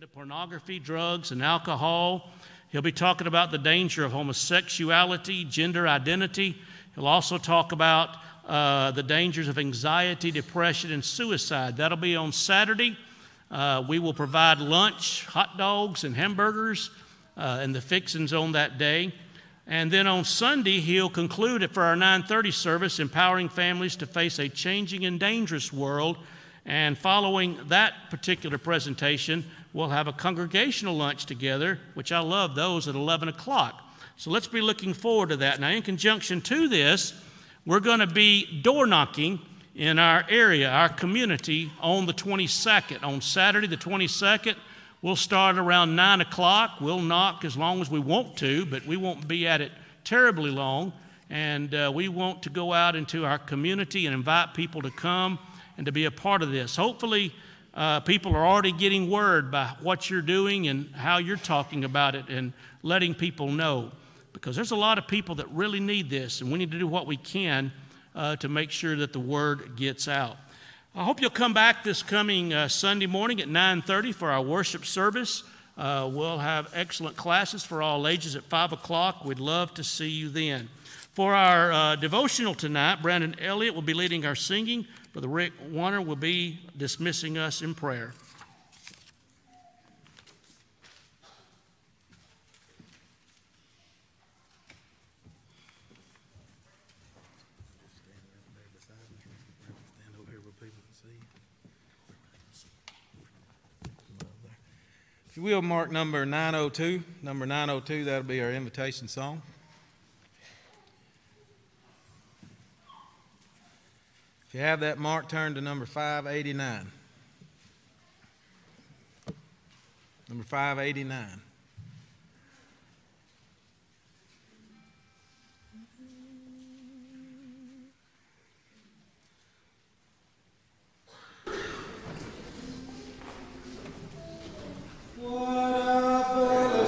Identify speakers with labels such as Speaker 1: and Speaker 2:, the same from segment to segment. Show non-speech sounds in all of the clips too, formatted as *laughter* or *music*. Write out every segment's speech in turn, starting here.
Speaker 1: to pornography, drugs, and alcohol. He'll be talking about the danger of homosexuality, gender identity. He'll also talk about uh, the dangers of anxiety, depression, and suicide. That'll be on Saturday. Uh, we will provide lunch, hot dogs, and hamburgers, uh, and the fixings on that day. And then on Sunday, he'll conclude it for our 9:30 service, empowering families to face a changing and dangerous world. And following that particular presentation, we'll have a congregational lunch together, which I love those at 11 o'clock. So let's be looking forward to that. Now, in conjunction to this, we're going to be door knocking in our area, our community, on the 22nd. On Saturday, the 22nd, we'll start around 9 o'clock. We'll knock as long as we want to, but we won't be at it terribly long. And uh, we want to go out into our community and invite people to come and to be a part of this. Hopefully, uh, people are already getting word by what you're doing and how you're talking about it and letting people know. Because there's a lot of people that really need this, and we need to do what we can uh, to make sure that the word gets out. I hope you'll come back this coming uh, Sunday morning at 9:30 for our worship service. Uh, we'll have excellent classes for all ages at 5 o'clock. We'd love to see you then. For our uh, devotional tonight, Brandon Elliott will be leading our singing. Brother Rick Warner will be dismissing us in prayer.
Speaker 2: If you will, mark number 902. Number 902, that'll be our invitation song. You have that mark, turn to number 589. Number 589.
Speaker 1: to try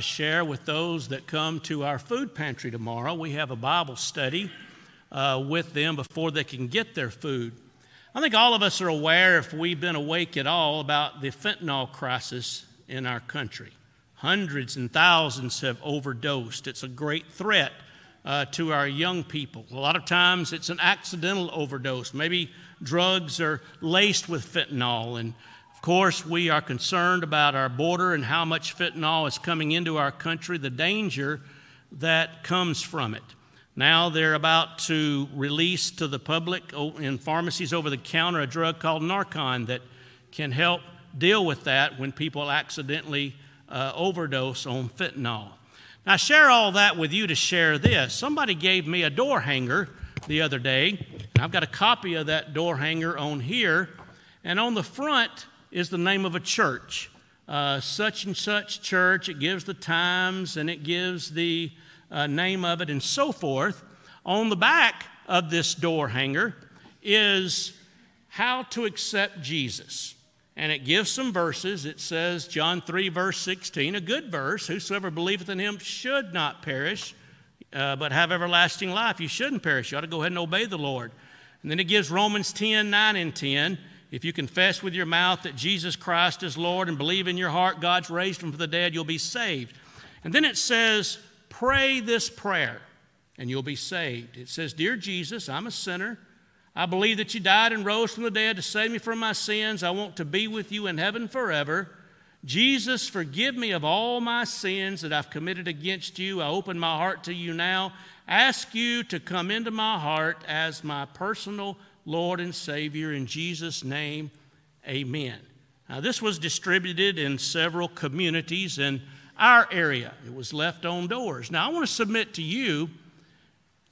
Speaker 1: to share with those that come to our food pantry tomorrow. We have a Bible study uh, with them before they can get their food. I think all of us are aware, if we've been awake at all, about the fentanyl crisis in our country. Hundreds and thousands have overdosed. It's a great threat uh, to our young people. A lot of times it's an accidental overdose. Maybe drugs are laced with fentanyl, and of course, we are concerned about our border and how much fentanyl is coming into our country, the danger that comes from it. Now they're about to release to the public in pharmacies over the counter a drug called Narcan that can help deal with that when people accidentally uh, overdose on fentanyl. Now, I share all that with you to share this. Somebody gave me a door hanger the other day. I've got a copy of that door hanger on here. And on the front, is the name of a church. uh, such and such church. It gives the times and it gives the uh, name of it and so forth. On the back of this door hanger is how to accept Jesus. And it gives some verses. It says, John 3, verse 16, a good verse Whosoever believeth in him should not perish, uh, but have everlasting life. You shouldn't perish. You ought to go ahead and obey the Lord. And then it gives Romans 10, 9 and 10. If you confess with your mouth that Jesus Christ is Lord and believe in your heart God's raised him from the dead, you'll be saved. And then it says, pray this prayer and you'll be saved. It says, Dear Jesus, I'm a sinner. I believe that you died and rose from the dead to save me from my sins. I want to be with you in heaven forever. Jesus, forgive me of all my sins that I've committed against you. I open my heart to you now. Ask you to come into my heart as my personal Lord and Savior. In Jesus' name, amen. Now, this was distributed in several communities in our area, it was left on doors. Now, I want to submit to you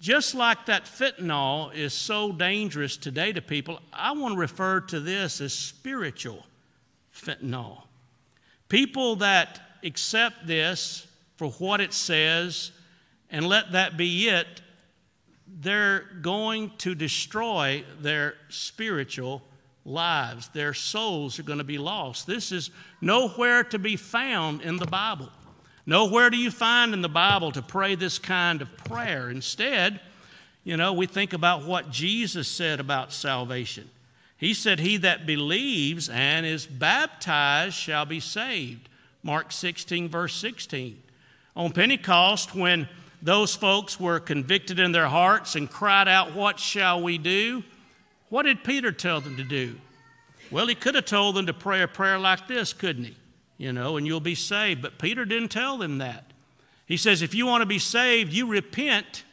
Speaker 1: just like that fentanyl is so dangerous today to people, I want to refer to this as spiritual fentanyl. People that accept this for what it says and let that be it, they're going to destroy their spiritual lives. Their souls are going to be lost. This is nowhere to be found in the Bible. Nowhere do you find in the Bible to pray this kind of prayer. Instead, you know, we think about what Jesus said about salvation. He said, He that believes and is baptized shall be saved. Mark 16, verse 16. On Pentecost, when those folks were convicted in their hearts and cried out, What shall we do? What did Peter tell them to do? Well, he could have told them to pray a prayer like this, couldn't he? you know, and you'll be saved. But Peter didn't tell them that. He says, if you want to be saved, you repent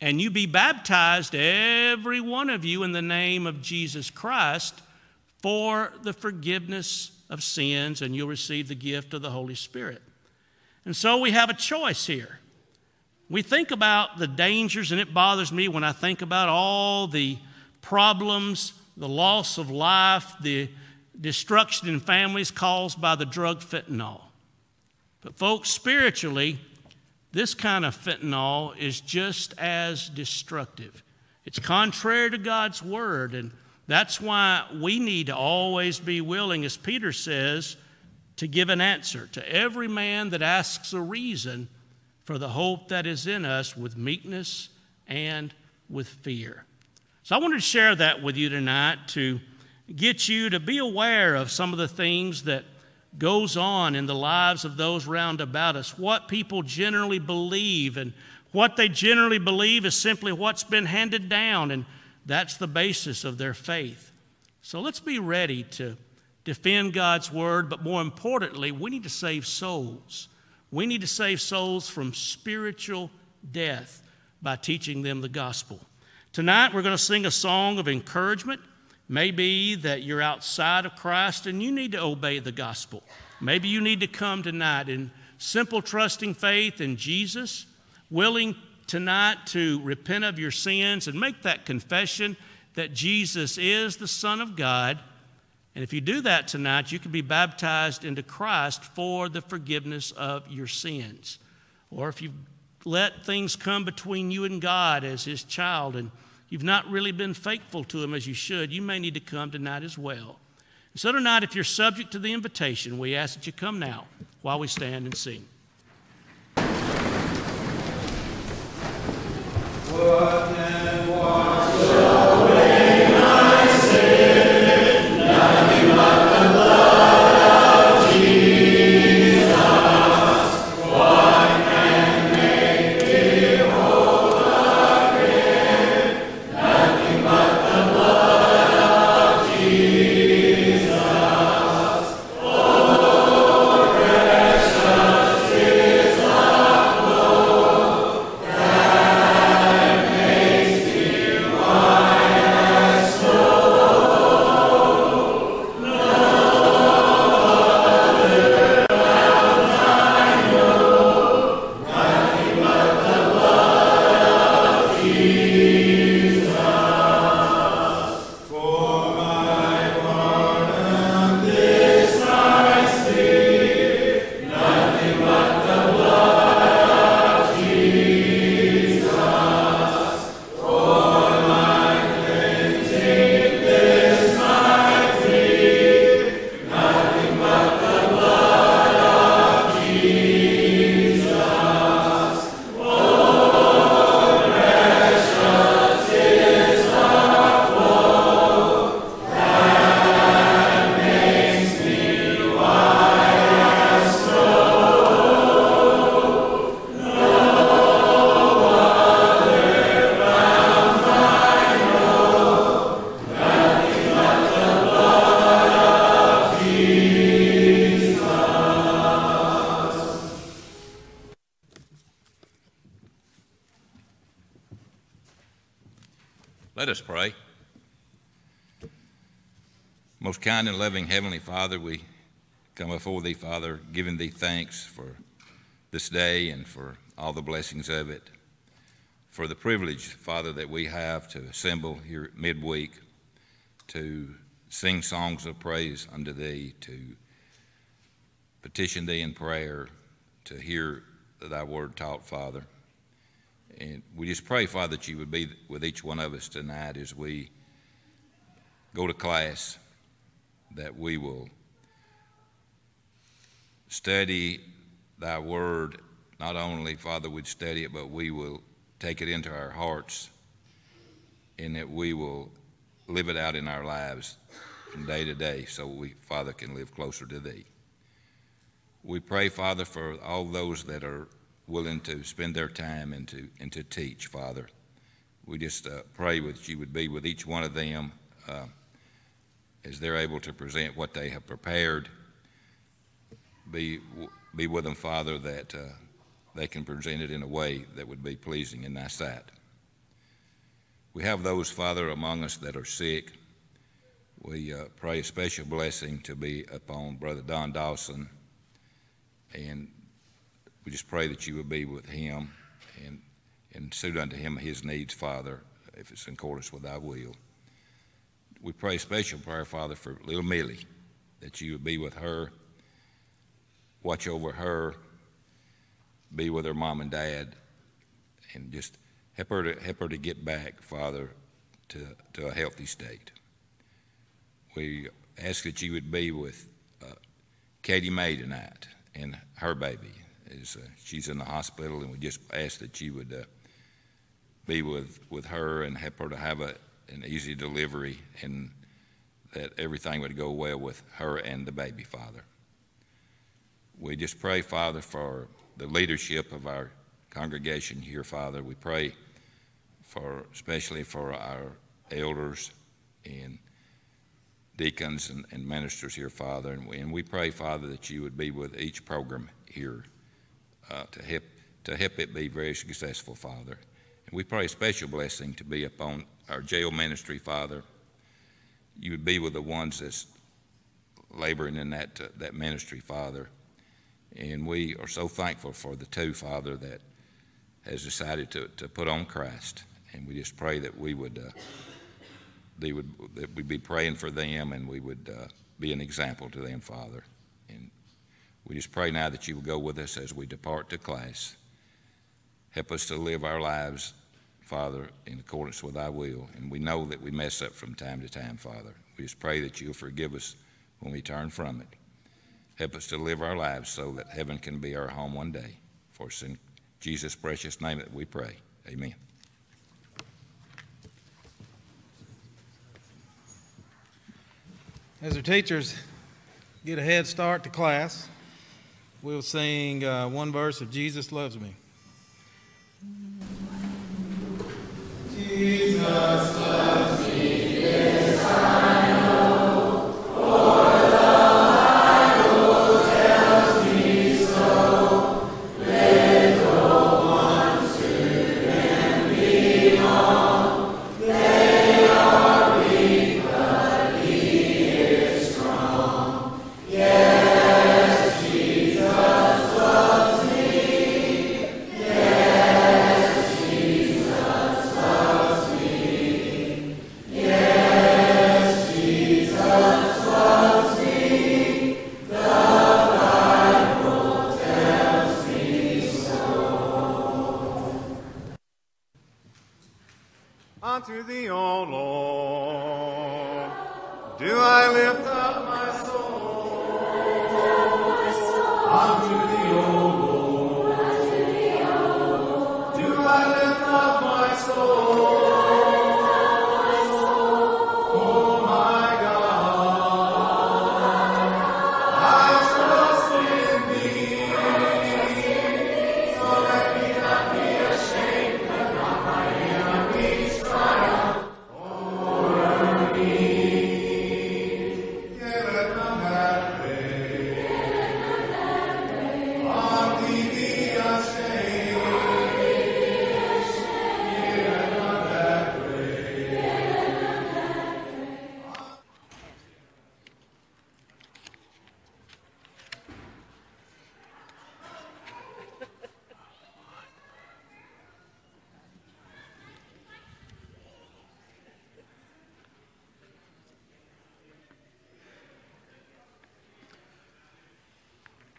Speaker 1: and you be baptized, every one of you, in the name of Jesus Christ for the forgiveness of sins, and you'll receive the gift of the Holy Spirit. And so we have a choice here. We think about the dangers, and it bothers me when I think about all the problems, the loss of life, the destruction in families caused by the drug fentanyl. But, folks, spiritually, this kind of fentanyl is just as destructive. It's contrary to God's word, and that's why we need to always be willing, as Peter says, to give an answer to every man that asks a reason for the hope that is in us with meekness and with fear. So I wanted to share that with you tonight to get you to be aware of some of the things that goes on in the lives of those round about us, what people generally believe, and what they generally believe is simply what's been handed down, and that's the basis of their faith. So let's be ready to defend God's word, but more importantly, we need to save souls. We need to save souls from spiritual death by teaching them the gospel. Tonight, we're going to sing a song of encouragement. Maybe that you're outside of Christ and you need to obey the gospel. Maybe you need to come tonight in simple, trusting faith in Jesus, willing tonight to repent of your sins and make that confession that Jesus is the Son of God. And if you do that tonight, you can be baptized into Christ for the forgiveness of your sins. Or if you've let things come between you and God as His child and you've not really been faithful to Him as you should, you may need to come tonight as well. so, tonight, if you're subject to the invitation, we ask that you come now while we stand and sing.
Speaker 3: What kind and loving Heavenly Father, we come before Thee, Father, giving Thee thanks for this day and for all the blessings of it, for the privilege, Father, that we have to assemble here midweek to sing songs of praise unto Thee, to petition Thee in prayer, to hear Thy word taught, Father. And we just pray, Father, that you would be with each one of us tonight as we go to class, that we will study thy word. Not only, Father, we'd study it, but we will take it into our hearts and that we will live it out in our lives from day to day so we, Father, can live closer to thee. We pray, Father, for all those that are willing to spend their time and to, and to teach, Father. We just uh, pray that you would be with each one of them uh, as they're able to present what they have prepared. Be, be with them, Father, that uh, they can present it in a way that would be pleasing in thy sight. We have those, Father, among us that are sick. We uh, pray a special blessing to be upon Brother Don Dawson and we just pray that you would be with him and, and suit unto him his needs, Father, if it's in accordance with thy will. We pray special prayer, Father, for little Millie, that you would be with her, watch over her, be with her mom and dad, and just help her to, help her to get back, Father, to, to a healthy state. We ask that you would be with uh, Katie May tonight and her baby is uh, she's in the hospital, and we just ask that you would uh, be with, with her and help her to have a, an easy delivery and that everything would go well with her and the baby, Father. We just pray, Father, for the leadership of our congregation here, Father. We pray for, especially for our elders and deacons and, and ministers here, Father. And we, and we pray, Father, that you would be with each program here uh, to, help, to help it be very successful, Father. And we pray a special blessing to be upon our jail ministry, Father. You would be with the ones that's laboring in that, uh, that ministry, Father. And we are so thankful for the two, Father, that has decided to, to put on Christ. And we just pray that we would, uh, they would that we'd be praying for them and we would uh, be an example to them, Father. And we just pray now that you will go with us as we depart to class. Help us to live our lives, Father, in accordance with thy will. And we know that we mess up from time to time, Father. We just pray that you'll forgive us when we turn from it. Help us to live our lives so that heaven can be our home one day. For it's in Jesus' precious name that we pray. Amen.
Speaker 2: As our teachers get a head start to class, we'll sing uh, one verse of Jesus Loves Me. Jesus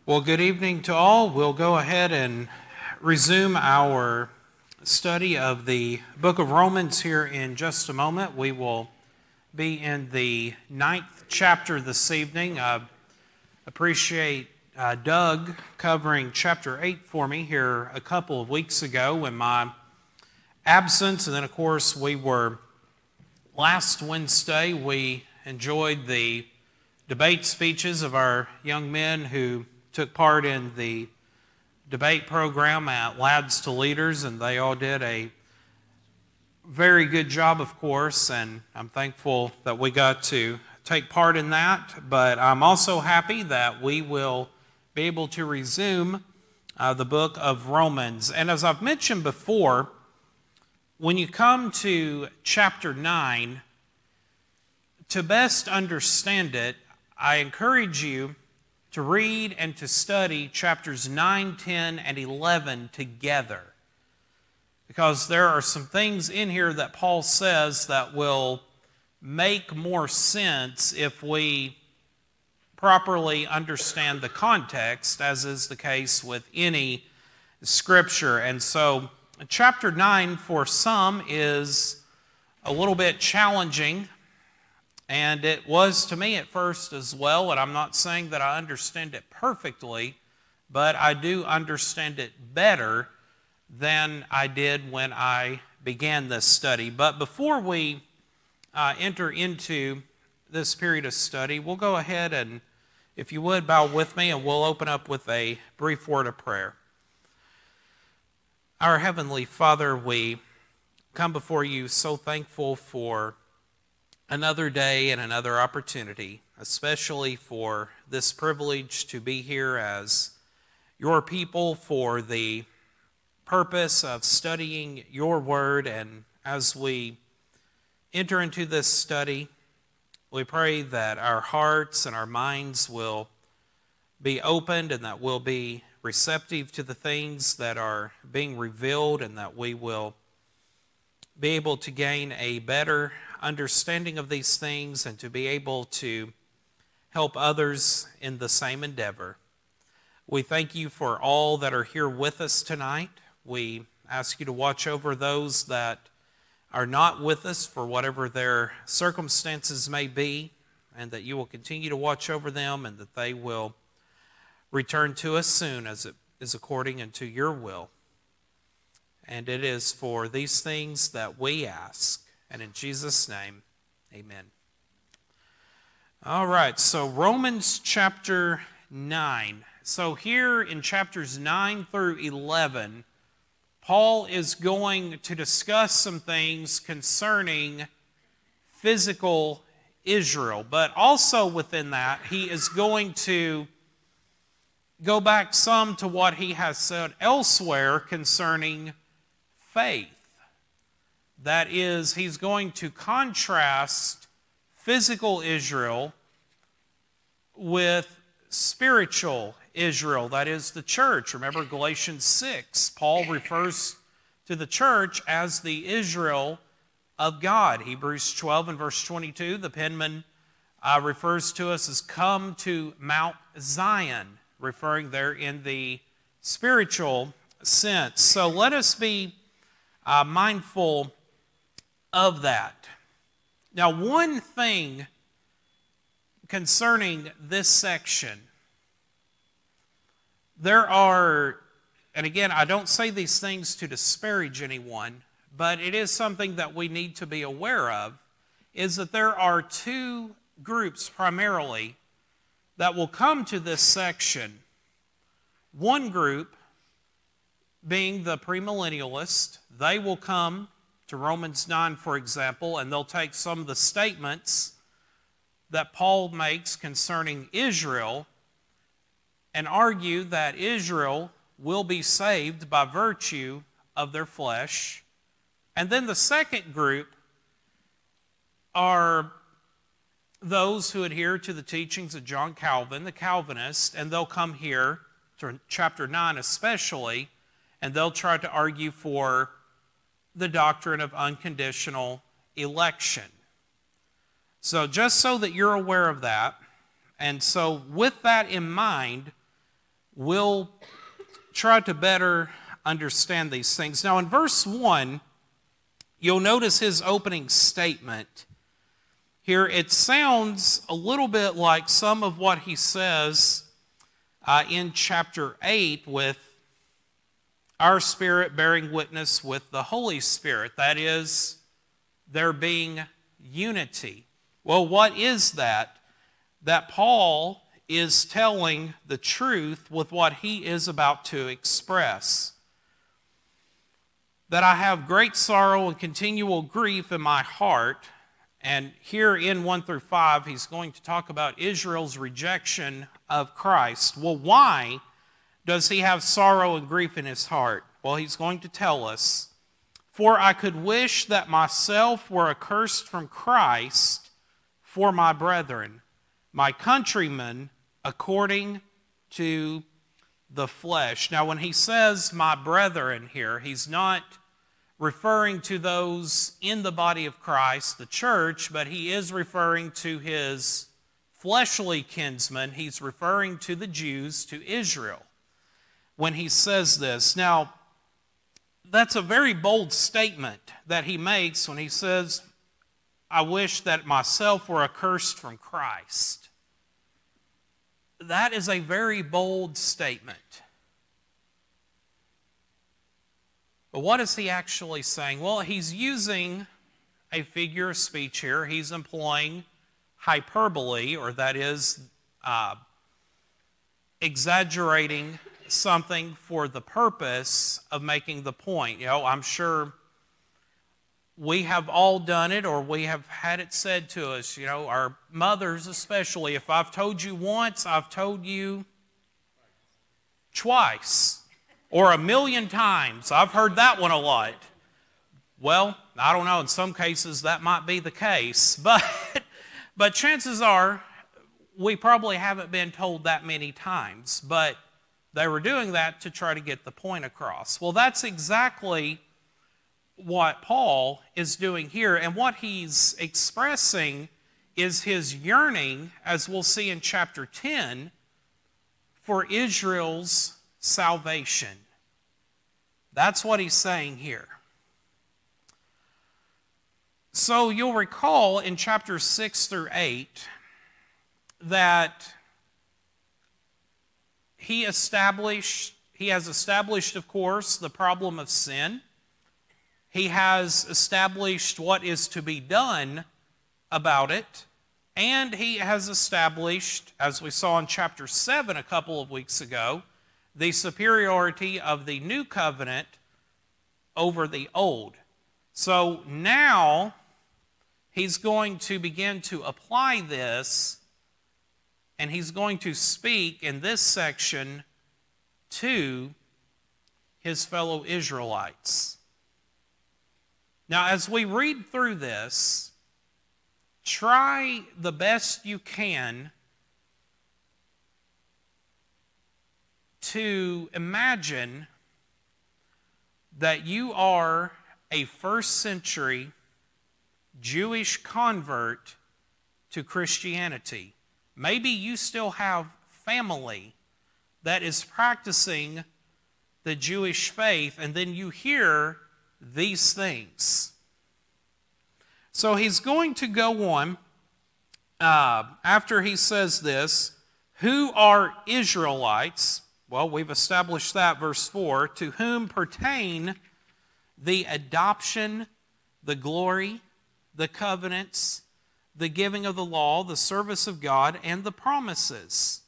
Speaker 4: Well, good evening to all. We'll go ahead and resume our study of the book of Romans here in just a moment. We will be in the ninth chapter this evening. I appreciate uh, Doug covering chapter 8 for me here a couple of weeks ago in my absence. And then, of course, we were last Wednesday, we enjoyed the debate speeches of our young men who took part in the debate program at Lads to Leaders, and they all did a very good job, of course, and I'm thankful that we got to take part in that. But I'm also happy that we will be able to resume uh, the book of Romans. And as I've mentioned before, when you come to chapter 9, to best understand it, I encourage you to read and to study chapters 9, 10, and 11 together. Because there are some things in here that Paul says that will make more sense if we properly understand the context, as is the case with any scripture. And so, chapter 9 for some is a little bit challenging and it was to me at first as well, and I'm not saying that I understand it perfectly, but I do understand it better than I did when I began this study. But before we uh, enter into this period of study, we'll go ahead and, if you would, bow with me, and we'll open up with a brief word of prayer. Our Heavenly Father, we come before you so thankful for another day and another opportunity, especially for this privilege to be here as your people for the purpose of studying your word. And as we enter into this study, we pray that our hearts and our minds will be opened and that we'll be receptive to the things that are being revealed and that we will be able to gain a better understanding of these things and to be able to help others in the same endeavor. We thank you for all that are here with us tonight. We ask you to watch over those that are not with us for whatever their circumstances may be, and that you will continue to watch over them and that they will return to us soon as it is according unto your will. And it is for these things that we ask and in Jesus' name, amen. All right, so Romans chapter 9. So here in chapters 9 through 11, Paul is going to discuss some things concerning physical Israel, but also within that, he is going to go back some to what he has said elsewhere concerning faith. That is, he's going to contrast physical Israel with spiritual Israel, that is the church. Remember Galatians 6, Paul refers to the church as the Israel of God. Hebrews 12 and verse 22, the penman uh, refers to us as come to Mount Zion, referring there in the spiritual sense. So let us be uh, mindful of that. Now, one thing concerning this section, there are, and again, I don't say these things to disparage anyone, but it is something that we need to be aware of, is that there are two groups primarily that will come to this section. One group being the premillennialist, they will come to Romans 9, for example, and they'll take some of the statements that Paul makes concerning Israel and argue that Israel will be saved by virtue of their flesh. And then the second group are those who adhere to the teachings of John Calvin, the Calvinist, and they'll come here to chapter 9 especially, and they'll try to argue for the doctrine of unconditional election. So, just so that you're aware of that, and so with that in mind, we'll try to better understand these things. Now, in verse 1, you'll notice his opening statement. Here, it sounds a little bit like some of what he says uh, in chapter 8 with our spirit bearing witness with the Holy Spirit. That is, there being unity. Well, what is that? That Paul is telling the truth with what he is about to express. That I have great sorrow and continual grief in my heart. And here in 1 through 5, he's going to talk about Israel's rejection of Christ. Well, why does he have sorrow and grief in his heart? Well, he's going to tell us For I could wish that myself were accursed from Christ for my brethren, my countrymen according to the flesh. Now, when he says my brethren here, he's not referring to those in the body of Christ, the church, but he is referring to his fleshly kinsmen. He's referring to the Jews, to Israel, when he says this. Now, that's a very bold statement that he makes when he says, I wish that myself were accursed from Christ that is a very bold statement. But what is he actually saying? Well, he's using a figure of speech here. He's employing hyperbole, or that is uh, exaggerating something for the purpose of making the point. You know, I'm sure we have all done it or we have had it said to us, you know, our mothers especially. If I've told you once, I've told you twice or a million times. I've heard that one a lot. Well, I don't know, in some cases that might be the case, *laughs* but, but chances are we probably haven't been told that many times, but they were doing that to try to get the point across. Well, that's exactly what Paul is doing here. And what he's expressing is his yearning, as we'll see in chapter 10, for Israel's salvation. That's what he's saying here. So you'll recall in chapters 6 through 8 that he established he has established of course the problem of sin he has established what is to be done about it. And he has established, as we saw in chapter 7 a couple of weeks ago, the superiority of the new covenant over the old. So now he's going to begin to apply this, and he's going to speak in this section to his fellow Israelites. Now, as we read through this, try the best you can to imagine that you are a first century Jewish convert to Christianity. Maybe you still have family that is practicing the Jewish faith, and then you hear these things. So he's going to go on uh, after he says this who are Israelites? Well, we've established that, verse 4 to whom pertain the adoption, the glory, the covenants, the giving of the law, the service of God, and the promises,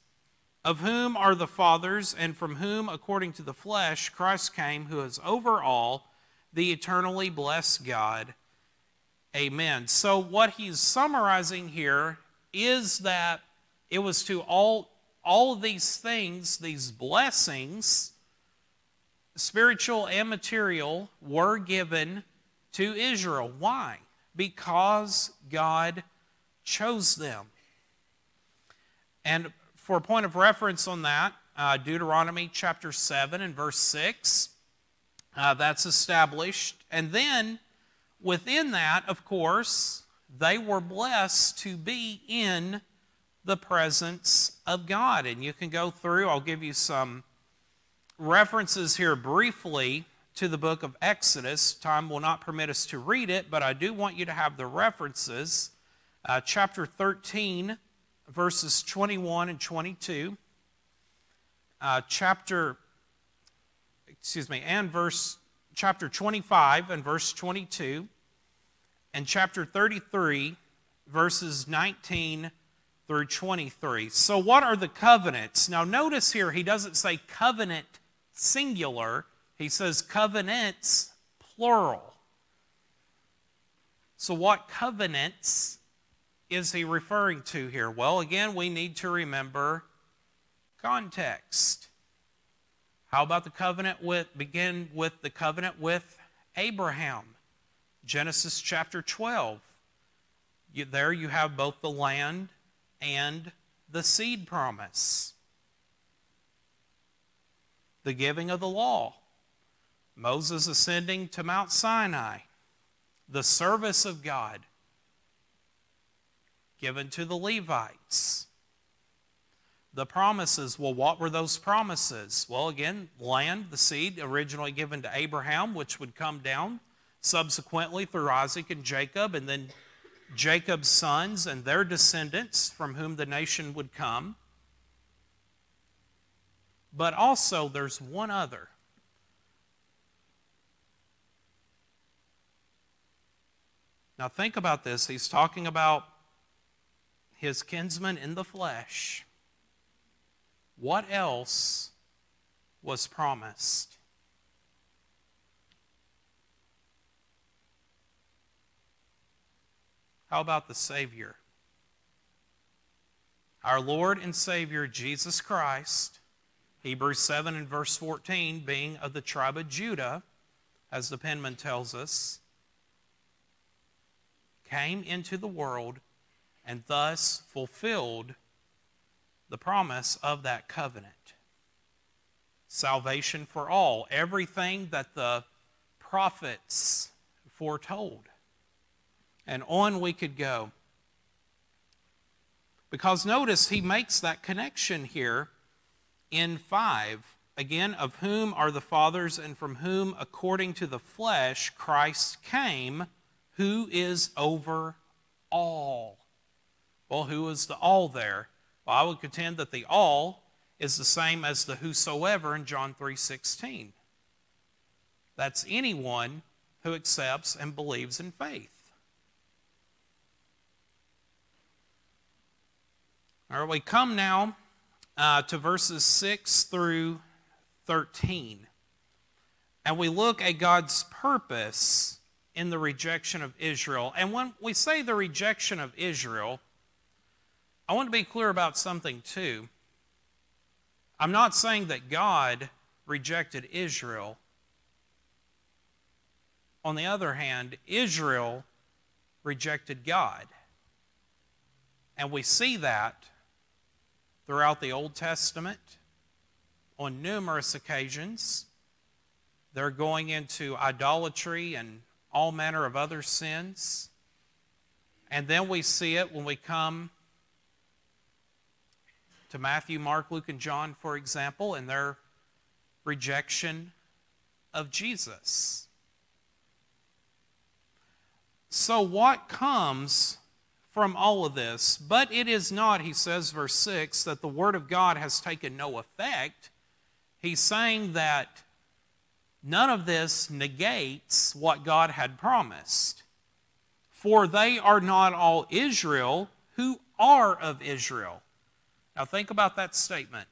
Speaker 4: of whom are the fathers, and from whom, according to the flesh, Christ came, who is over all the eternally blessed God. Amen. So, what he's summarizing here is that it was to all, all these things, these blessings, spiritual and material, were given to Israel. Why? Because God chose them. And for a point of reference on that, uh, Deuteronomy chapter 7 and verse 6 uh, that's established. And then within that, of course, they were blessed to be in the the presence of God. And you can go through, I'll give you some references here briefly to the book of Exodus. Time will not permit us to read it, but I do want you to have the references. Uh, chapter 13, verses 21 and 22. Uh, chapter, excuse me, and verse, chapter 25 and verse 22. And chapter 33, verses 19 through 23. So, what are the covenants? Now, notice here, he doesn't say covenant singular, he says covenants plural. So, what covenants is he referring to here? Well, again, we need to remember context. How about the covenant with, begin with the covenant with Abraham? Genesis chapter 12. You, there you have both the land and the seed promise. The giving of the law. Moses ascending to Mount Sinai. The service of God given to the Levites. The promises, well, what were those promises? Well, again, land, the seed originally given to Abraham, which would come down subsequently through Isaac and Jacob, and then Jacob's sons and their descendants from whom the nation would come. But also, there's one other. Now, think about this. He's talking about his kinsman in the flesh. What else was promised? How about the Savior? Our Lord and Savior Jesus Christ, Hebrews 7 and verse 14, being of the tribe of Judah, as the penman tells us, came into the world and thus fulfilled the promise of that covenant. Salvation for all, everything that the prophets foretold. And on we could go. Because notice he makes that connection here in 5. Again, of whom are the fathers, and from whom, according to the flesh, Christ came, who is over all. Well, who is the all there? Well, I would contend that the all is the same as the whosoever in John 3:16. That's anyone who accepts and believes in faith. All right, we come now uh, to verses 6 through 13. And we look at God's purpose in the rejection of Israel. And when we say the rejection of Israel, I want to be clear about something too. I'm not saying that God rejected Israel. On the other hand, Israel rejected God. And we see that throughout the Old Testament on numerous occasions. They're going into idolatry and all manner of other sins. And then we see it when we come to Matthew, Mark, Luke, and John, for example, and their rejection of Jesus. So, what comes from all of this. But it is not, he says, verse 6, that the Word of God has taken no effect. He's saying that none of this negates what God had promised. For they are not all Israel who are of Israel. Now think about that statement.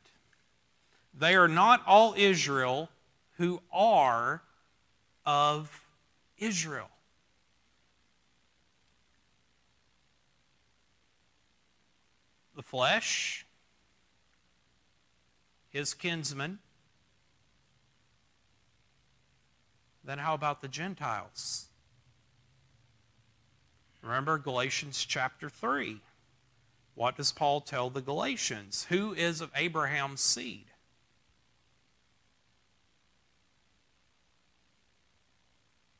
Speaker 4: They are not all Israel who are of Israel. the flesh, his kinsmen. Then how about the Gentiles? Remember Galatians chapter 3. What does Paul tell the Galatians? Who is of Abraham's seed?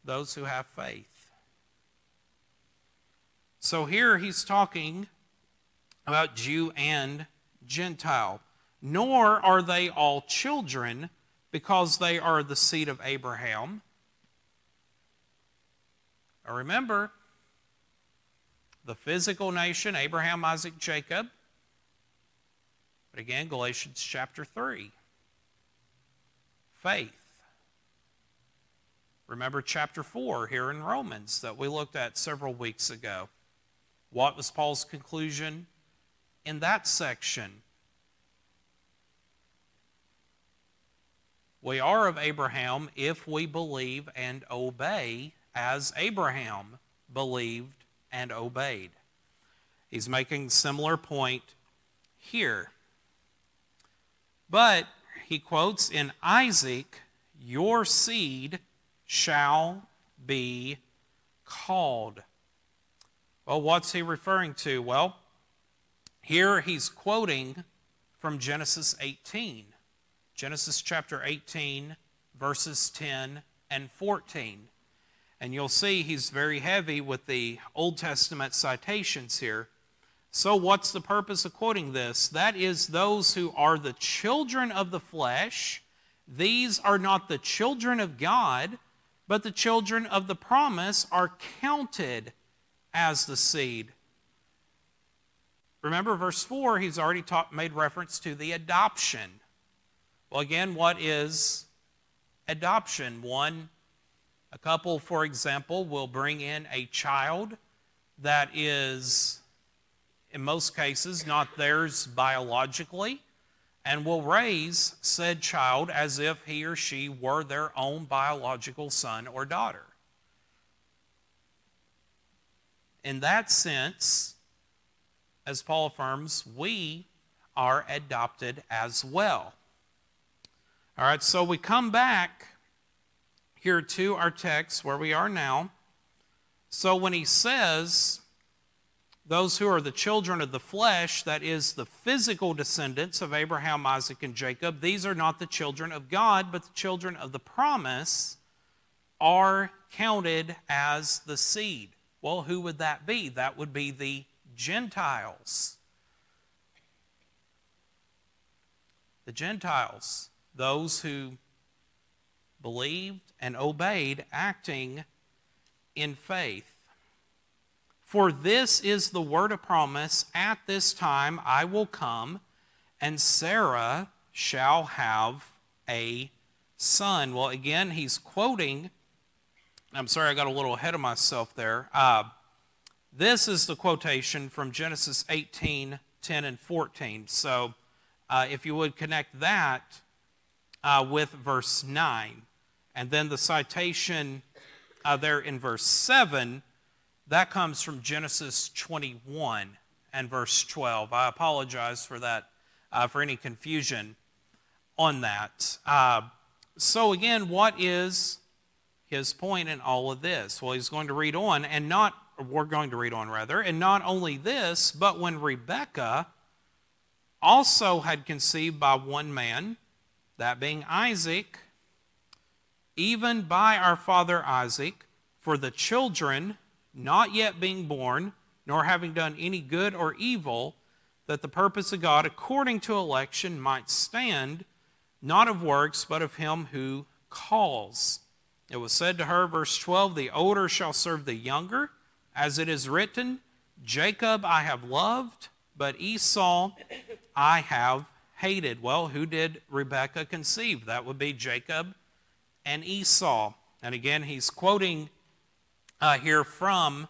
Speaker 4: Those who have faith. So here he's talking about Jew and Gentile. Nor are they all children because they are the seed of Abraham. Now remember, the physical nation, Abraham, Isaac, Jacob. But again, Galatians chapter 3. Faith. Remember chapter 4 here in Romans that we looked at several weeks ago. What was Paul's conclusion in that section? We are of Abraham if we believe and obey as Abraham believed and obeyed. He's making similar point here. But he quotes in Isaac, your seed shall be called. Well, what's he referring to? Well, here he's quoting from Genesis 18. Genesis chapter 18, verses 10 and 14. And you'll see he's very heavy with the Old Testament citations here. So, what's the purpose of quoting this? That is, those who are the children of the flesh, these are not the children of God, but the children of the promise are counted as the seed. Remember, verse 4, he's already taught, made reference to the adoption. Well, again, what is adoption? One, a couple, for example, will bring in a child that is, in most cases, not theirs biologically and will raise said child as if he or she were their own biological son or daughter. In that sense, as Paul affirms, we are adopted as well. All right, so we come back here to our text where we are now. So when he says, those who are the children of the flesh, that is, the physical descendants of Abraham, Isaac, and Jacob, these are not the children of God, but the children of the promise are counted as the seed. Well, who would that be? That would be the Gentiles. The Gentiles, those who believed and obeyed, acting in faith. For this is the word of promise at this time I will come, and Sarah shall have a son. Well, again, he's quoting. I'm sorry, I got a little ahead of myself there. Uh, this is the quotation from Genesis 18 10 and 14. So uh, if you would connect that uh, with verse 9, and then the citation uh, there in verse 7 that comes from Genesis 21 and verse 12. I apologize for that, uh, for any confusion on that. Uh, so, again, what is his point in all of this? Well, he's going to read on, and not, we're going to read on rather, and not only this, but when Rebekah also had conceived by one man, that being Isaac, even by our father Isaac, for the children not yet being born, nor having done any good or evil, that the purpose of God according to election might stand, not of works, but of him who calls. It was said to her, verse 12, The older shall serve the younger, as it is written, Jacob I have loved, but Esau I have hated. Well, who did Rebekah conceive? That would be Jacob and Esau. And again, he's quoting uh, here from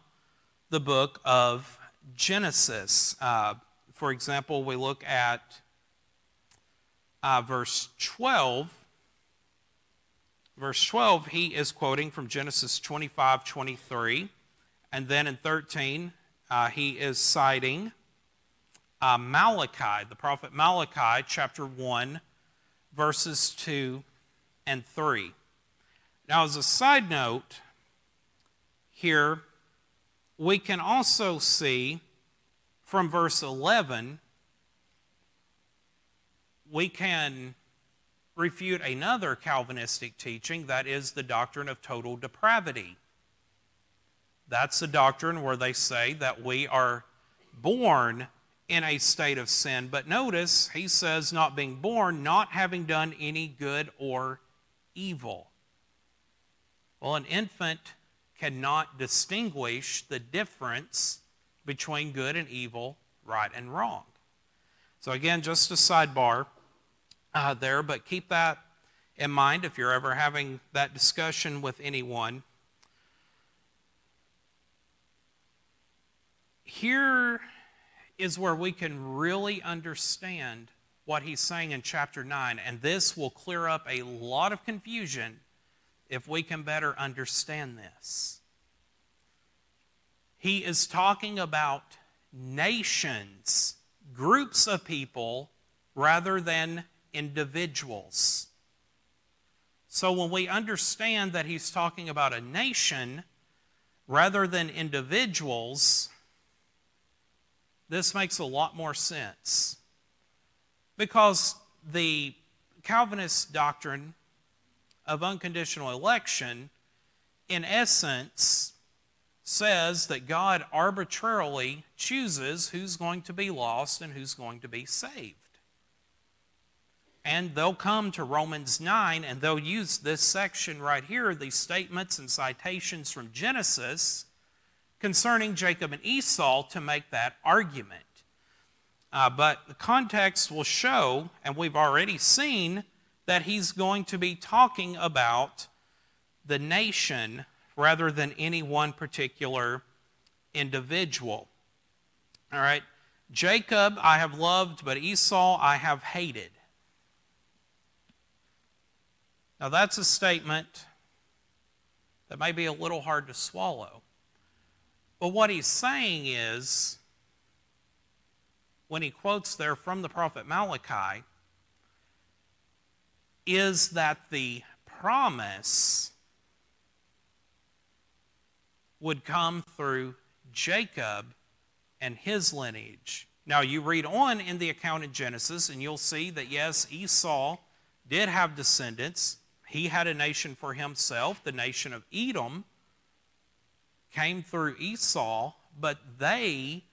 Speaker 4: the book of Genesis. Uh, for example, we look at uh, verse 12. Verse 12, he is quoting from Genesis 25 23. And then in 13, uh, he is citing uh, Malachi, the prophet Malachi, chapter 1, verses 2 and 3. Now, as a side note, here, we can also see from verse 11, we can refute another Calvinistic teaching that is the doctrine of total depravity. That's the doctrine where they say that we are born in a state of sin. But notice, he says, not being born, not having done any good or evil. Well, an infant cannot distinguish the difference between good and evil, right and wrong. So, again, just a sidebar uh, there, but keep that in mind if you're ever having that discussion with anyone. Here is where we can really understand what he's saying in chapter 9, and this will clear up a lot of confusion if we can better understand this. He is talking about nations, groups of people, rather than individuals. So when we understand that he's talking about a nation rather than individuals, this makes a lot more sense. Because the Calvinist doctrine of unconditional election, in essence, says that God arbitrarily chooses who's going to be lost and who's going to be saved. And they'll come to Romans 9 and they'll use this section right here, these statements and citations from Genesis concerning Jacob and Esau, to make that argument. Uh, but the context will show, and we've already seen, that he's going to be talking about the nation rather than any one particular individual. All right. Jacob I have loved, but Esau I have hated. Now, that's a statement that may be a little hard to swallow. But what he's saying is, when he quotes there from the prophet Malachi, is that the promise would come through Jacob and his lineage. Now, you read on in the account in Genesis, and you'll see that yes, Esau did have descendants. He had a nation for himself, the nation of Edom came through Esau, but they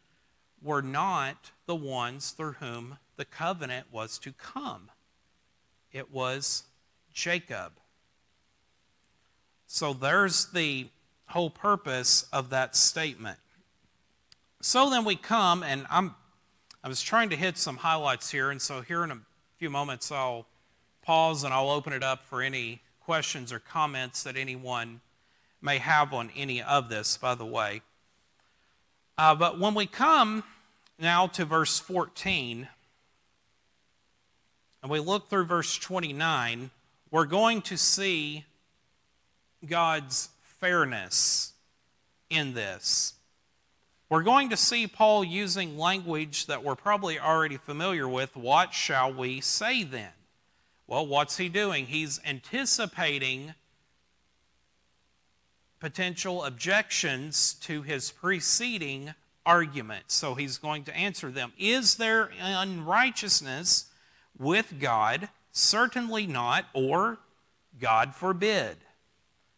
Speaker 4: were not the ones through whom the covenant was to come. It was Jacob. So there's the whole purpose of that statement. So then we come, and I'm, I was trying to hit some highlights here, and so here in a few moments I'll pause and I'll open it up for any questions or comments that anyone may have on any of this, by the way. Uh, but when we come now to verse 14, and we look through verse 29, we're going to see God's fairness in this. We're going to see Paul using language that we're probably already familiar with. What shall we say then? Well, what's he doing? He's anticipating potential objections to his preceding argument. So he's going to answer them. Is there unrighteousness with God? Certainly not, or God forbid.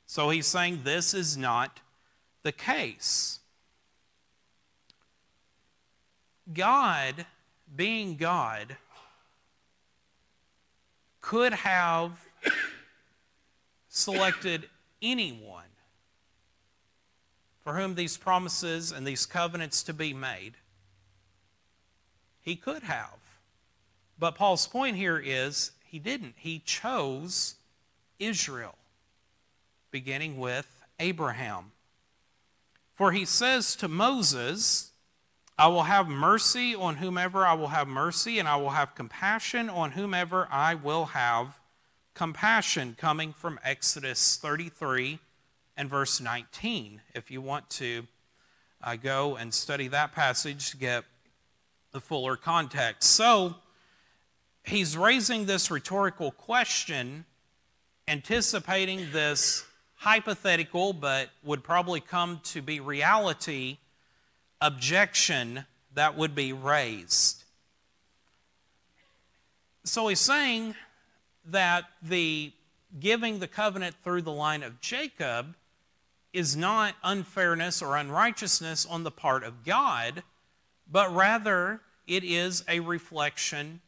Speaker 4: So he's saying this is not the case. God, being God, could have *coughs* selected anyone for whom these promises and these covenants to be made. He could have. But Paul's point here is he didn't. He chose Israel, beginning with Abraham. For he says to Moses, I will have mercy on whomever I will have mercy, and I will have compassion on whomever I will have compassion, coming from Exodus 33 and verse 19. If you want to uh, go and study that passage to get the fuller context. So, he's raising this rhetorical question, anticipating this hypothetical, but would probably come to be reality objection that would be raised. So he's saying that the giving the covenant through the line of Jacob is not unfairness or unrighteousness on the part of God, but rather it is a reflection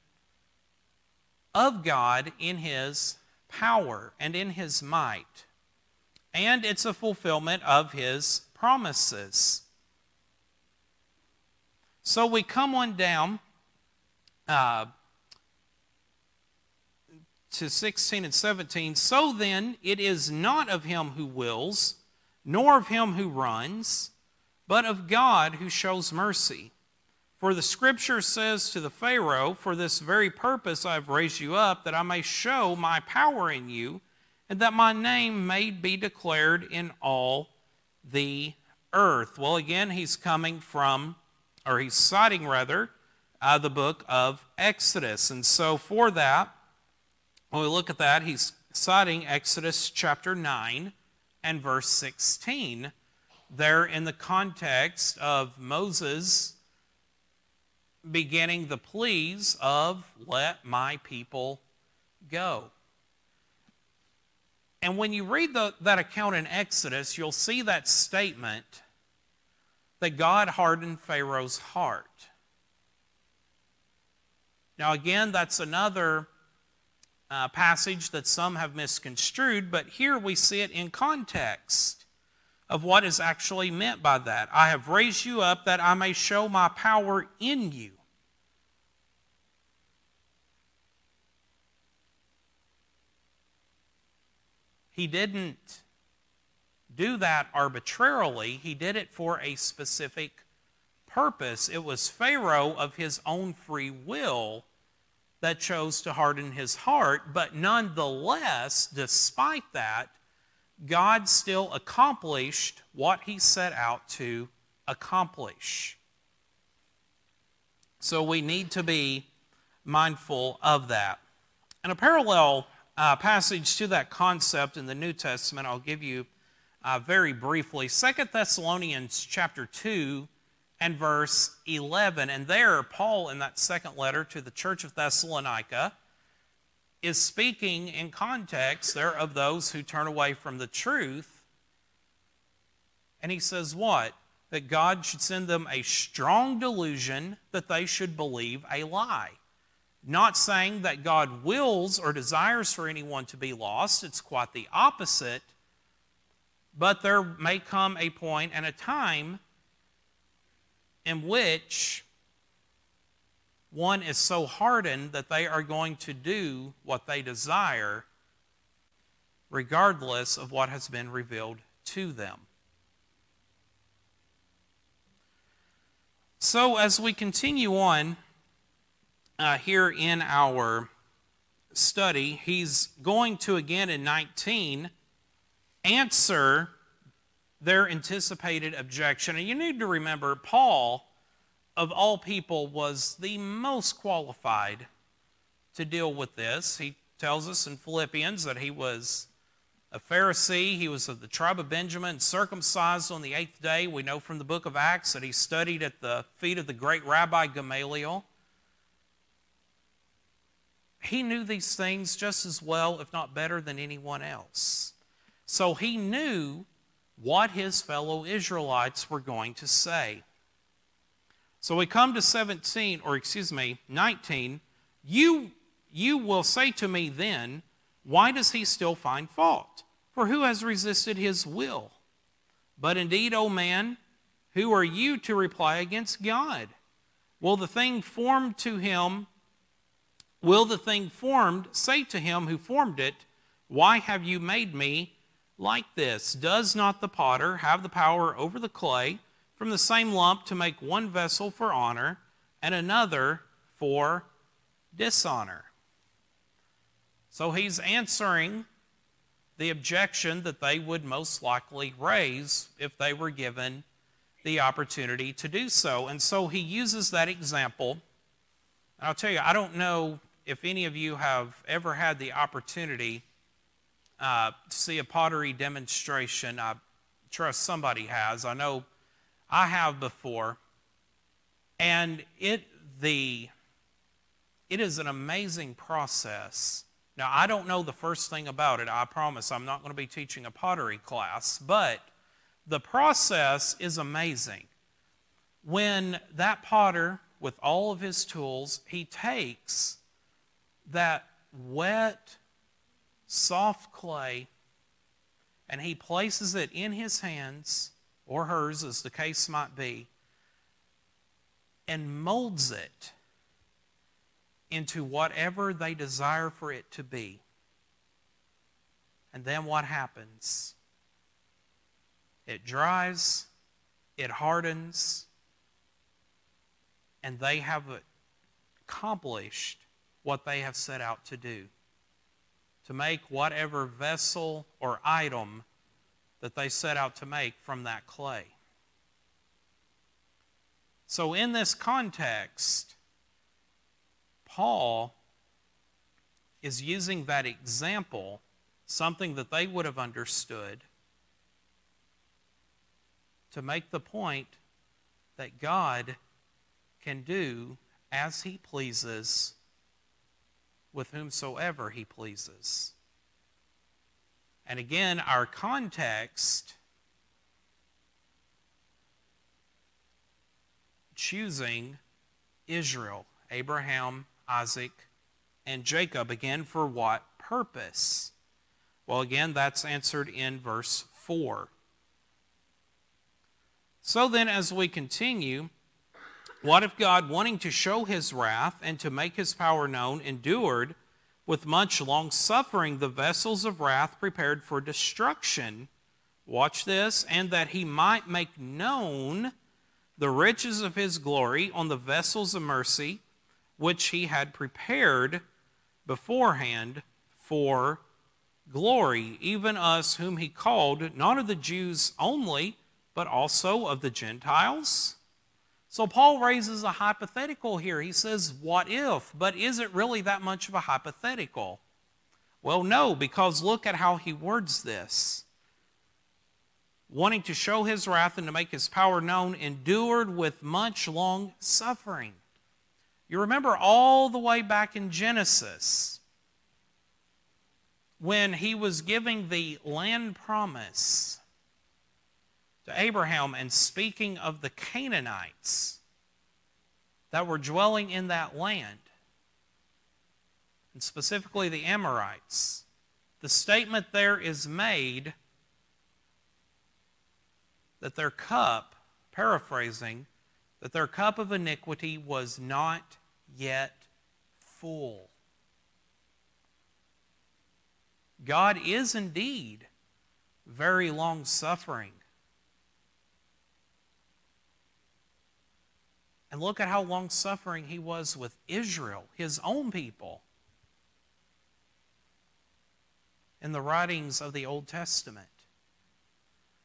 Speaker 4: of God in His power and in His might. And it's a fulfillment of His promises. So we come on down uh, to 16 and 17. So then, it is not of him who wills, nor of him who runs, but of God who shows mercy. For the scripture says to the Pharaoh, For this very purpose I have raised you up, that I may show my power in you, and that my name may be declared in all the earth. Well, again, he's coming from, or he's citing rather, uh, the book of Exodus. And so for that, when we look at that, he's citing Exodus chapter 9 and verse 16. There, in the context of Moses beginning the pleas of, Let my people go. And when you read the, that account in Exodus, you'll see that statement that God hardened Pharaoh's heart. Now, again, that's another uh, passage that some have misconstrued, but here we see it in context of what is actually meant by that. I have raised you up that I may show my power in you. He didn't do that arbitrarily, he did it for a specific purpose. It was Pharaoh of his own free will that chose to harden his heart, but nonetheless, despite that, God still accomplished what he set out to accomplish. So we need to be mindful of that. And a parallel uh, passage to that concept in the New Testament, I'll give you uh, very briefly. Second Thessalonians chapter 2 and verse 11. And there, Paul, in that second letter to the church of Thessalonica, is speaking in context there of those who turn away from the truth. And he says, What? That God should send them a strong delusion that they should believe a lie. Not saying that God wills or desires for anyone to be lost, it's quite the opposite. But there may come a point and a time in which one is so hardened that they are going to do what they desire regardless of what has been revealed to them. So, as we continue on uh, here in our study, he's going to again in 19 answer their anticipated objection. And you need to remember, Paul, of all people, was the most qualified to deal with this. He tells us in Philippians that he was a Pharisee. He was of the tribe of Benjamin, circumcised on the eighth day. We know from the book of Acts that he studied at the feet of the great Rabbi Gamaliel. He knew these things just as well, if not better, than anyone else. So he knew what his fellow Israelites were going to say. So we come to 17, or excuse me, 19. You, you will say to me then, Why does he still find fault? For who has resisted his will? But indeed, O man, who are you to reply against God? Will the thing formed to him, will the thing formed say to him who formed it, Why have you made me like this Does not the potter have the power over the clay from the same lump to make one vessel for honor and another for dishonor? So he's answering the objection that they would most likely raise if they were given the opportunity to do so. And so he uses that example. And I'll tell you, I don't know if any of you have ever had the opportunity uh, see a pottery demonstration. I trust somebody has. I know I have before. And it, the, it is an amazing process. Now, I don't know the first thing about it. I promise I'm not going to be teaching a pottery class, but the process is amazing. When that potter with all of his tools, he takes that wet, soft clay and he places it in his hands, or hers, as the case might be, and molds it into whatever they desire for it to be. And then what happens? It dries, it hardens, and they have accomplished what they have set out to do to make whatever vessel or item that they set out to make from that clay. So, in this context, Paul is using that example, something that they would have understood, to make the point that God can do as he pleases with whomsoever he pleases. And again, our context choosing Israel, Abraham, Isaac, and Jacob, again, for what purpose? Well, again, that's answered in verse 4. So then, as we continue, what if God, wanting to show his wrath and to make his power known, endured with much long suffering the vessels of wrath prepared for destruction? Watch this, and that he might make known the riches of his glory on the vessels of mercy which he had prepared beforehand for glory, even us whom he called, not of the Jews only, but also of the Gentiles. So Paul raises a hypothetical here. He says, What if? But is it really that much of a hypothetical? Well, no, because look at how he words this. Wanting to show his wrath and to make his power known, endured with much long suffering. You remember all the way back in Genesis when he was giving the land promise to Abraham and speaking of the Canaanites that were dwelling in that land, and specifically the Amorites. The statement there is made that their cup, paraphrasing, that their cup of iniquity was not yet full. God is indeed very long suffering And look at how long suffering he was with Israel, his own people, in the writings of the Old Testament.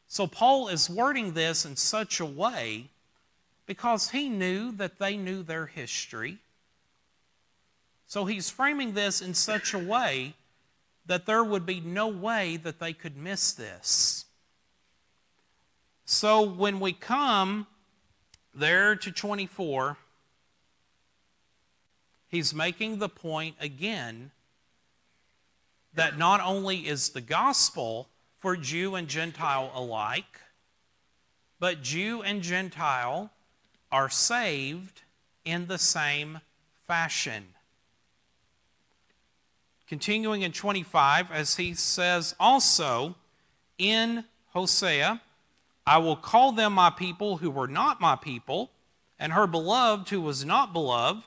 Speaker 4: So Paul is wording this in such a way because he knew that they knew their history. So he's framing this in such a way that there would be no way that they could miss this. So when we come there to 24, he's making the point again that not only is the gospel for Jew and Gentile alike, but Jew and Gentile are saved in the same fashion. Continuing in 25, as he says also in Hosea, I will call them my people who were not my people, and her beloved who was not beloved.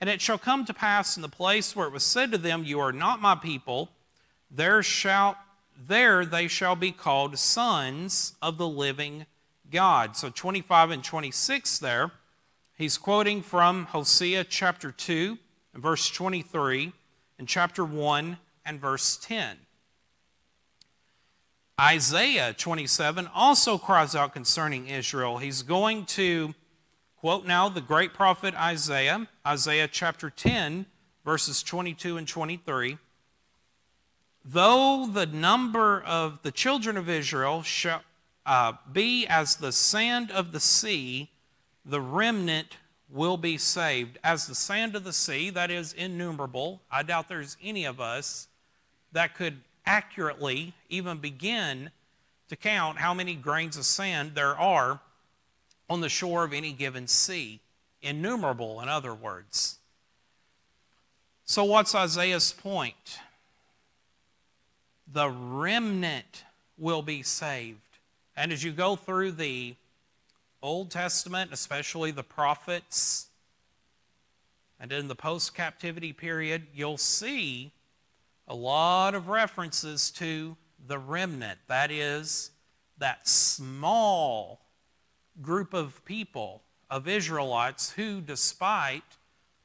Speaker 4: And it shall come to pass in the place where it was said to them, You are not my people, there shall there they shall be called sons of the living God. So 25 and 26 there, he's quoting from Hosea chapter 2 and verse 23 and chapter 1 and verse 10. Isaiah 27 also cries out concerning Israel. He's going to quote now the great prophet Isaiah, Isaiah chapter 10, verses 22 and 23. Though the number of the children of Israel shall uh, be as the sand of the sea, the remnant will be saved. As the sand of the sea, that is innumerable. I doubt there's any of us that could accurately even begin to count how many grains of sand there are on the shore of any given sea. innumerable, in other words. So, what's Isaiah's point? The remnant will be saved. And as you go through the Old Testament, especially the prophets, and in the post captivity period, you'll see a lot of references to the remnant. That is, that small group of people, of Israelites, who, despite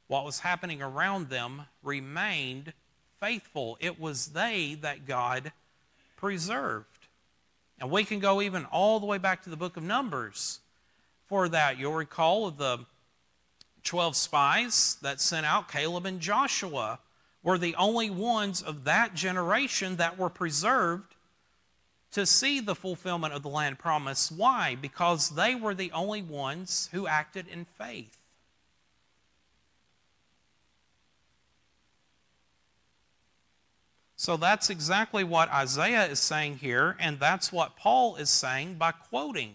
Speaker 4: what was happening around them, remained faithful. It was they that God preserved. And we can go even all the way back to the book of Numbers for that. You'll recall of the 12 spies that sent out, Caleb and Joshua were the only ones of that generation that were preserved to see the fulfillment of the land promise. Why? Because they were the only ones who acted in faith. So that's exactly what Isaiah is saying here, and that's what Paul is saying by quoting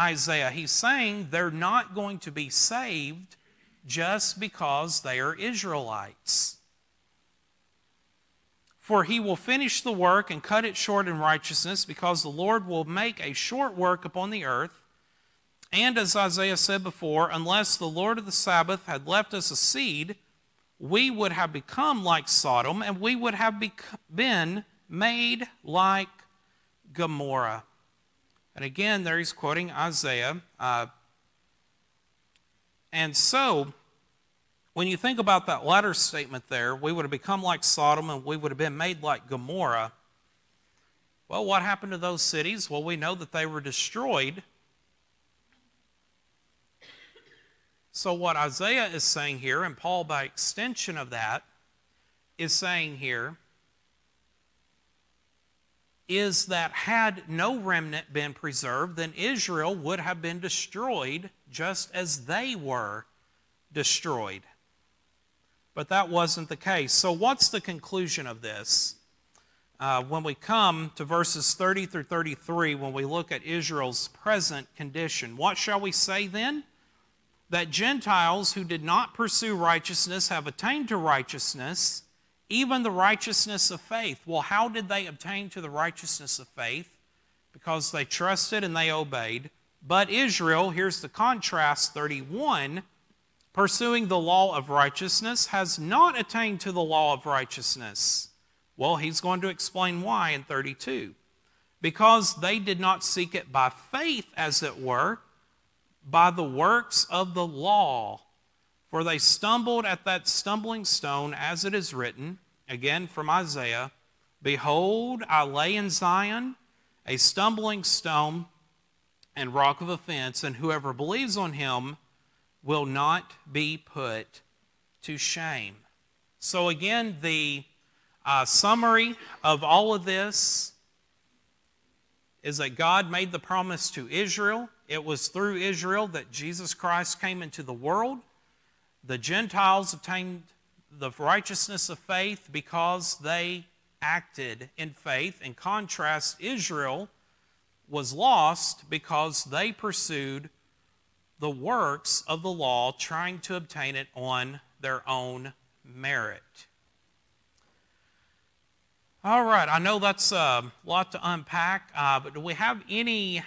Speaker 4: Isaiah. He's saying they're not going to be saved just because they are Israelites. For he will finish the work and cut it short in righteousness, because the Lord will make a short work upon the earth. And as Isaiah said before, unless the Lord of the Sabaoth had left us a seed, we would have become like Sodom, and we would have been made like Gomorrah. And again, there he's quoting Isaiah. Uh, and so, when you think about that latter statement there, we would have become like Sodom and we would have been made like Gomorrah. Well, what happened to those cities? Well, we know that they were destroyed So, what Isaiah is saying here, and Paul, by extension of that, is saying here, is that had no remnant been preserved, then Israel would have been destroyed just as they were destroyed. But that wasn't the case. So, what's the conclusion of this? Uh, when we come to verses 30 through 33, when we look at Israel's present condition, what shall we say then? that Gentiles who did not pursue righteousness have attained to righteousness, even the righteousness of faith. Well, how did they obtain to the righteousness of faith? Because they trusted and they obeyed. But Israel, here's the contrast 31, pursuing the law of righteousness, has not attained to the law of righteousness. Well, he's going to explain why in 32. Because they did not seek it by faith, as it were by the works of the law. For they stumbled at that stumbling stone, as it is written, again from Isaiah Behold, I lay in Zion a stumbling stone and rock of offense, and whoever believes on him will not be put to shame. So, again, the uh, summary of all of this is that God made the promise to Israel it was through Israel that Jesus Christ came into the world. The Gentiles obtained the righteousness of faith because they acted in faith. In contrast, Israel was lost because they pursued the works of the law, trying to obtain it on their own merit. All right, I know that's a lot to unpack, uh, but do we have any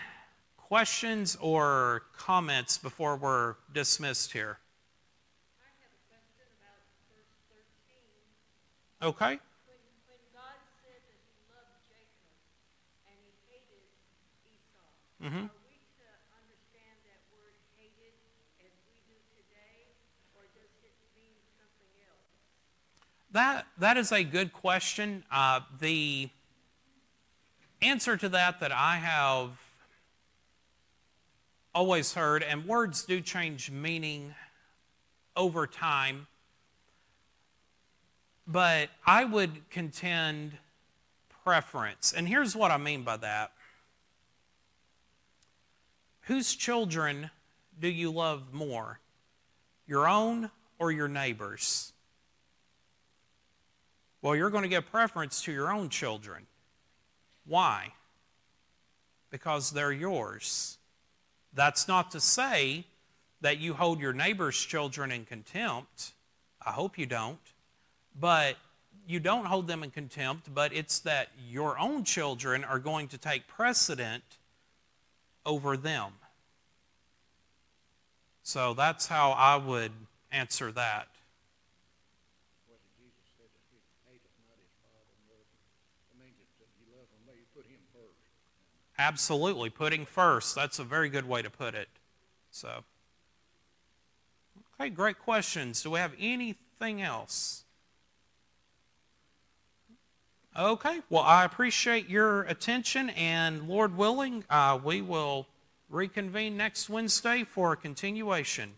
Speaker 4: questions or comments before we're dismissed here? Okay.
Speaker 5: When, when God said that He loved Jacob and He hated Esau,
Speaker 4: Mm-hmm.
Speaker 5: are we to understand that word hated as we do today, or does it mean something else?
Speaker 4: That, that is a good question. Uh, the answer to that that I have always heard, and words do change meaning over time, but I would contend preference. And here's what I mean by that Whose children do you love more? Your own or your neighbor's? Well, you're going to give preference to your own children. Why? Because they're yours. That's not to say that you hold your neighbor's children in contempt. I hope you don't. But you don't hold them in contempt, but it's that your own children are going to take precedent over them. So that's how I would answer that. Absolutely, putting first. That's a very good way to put it. So, okay, great questions. Do we have anything else? Okay, well, I appreciate your attention, and Lord willing, uh, we will reconvene next Wednesday for a continuation.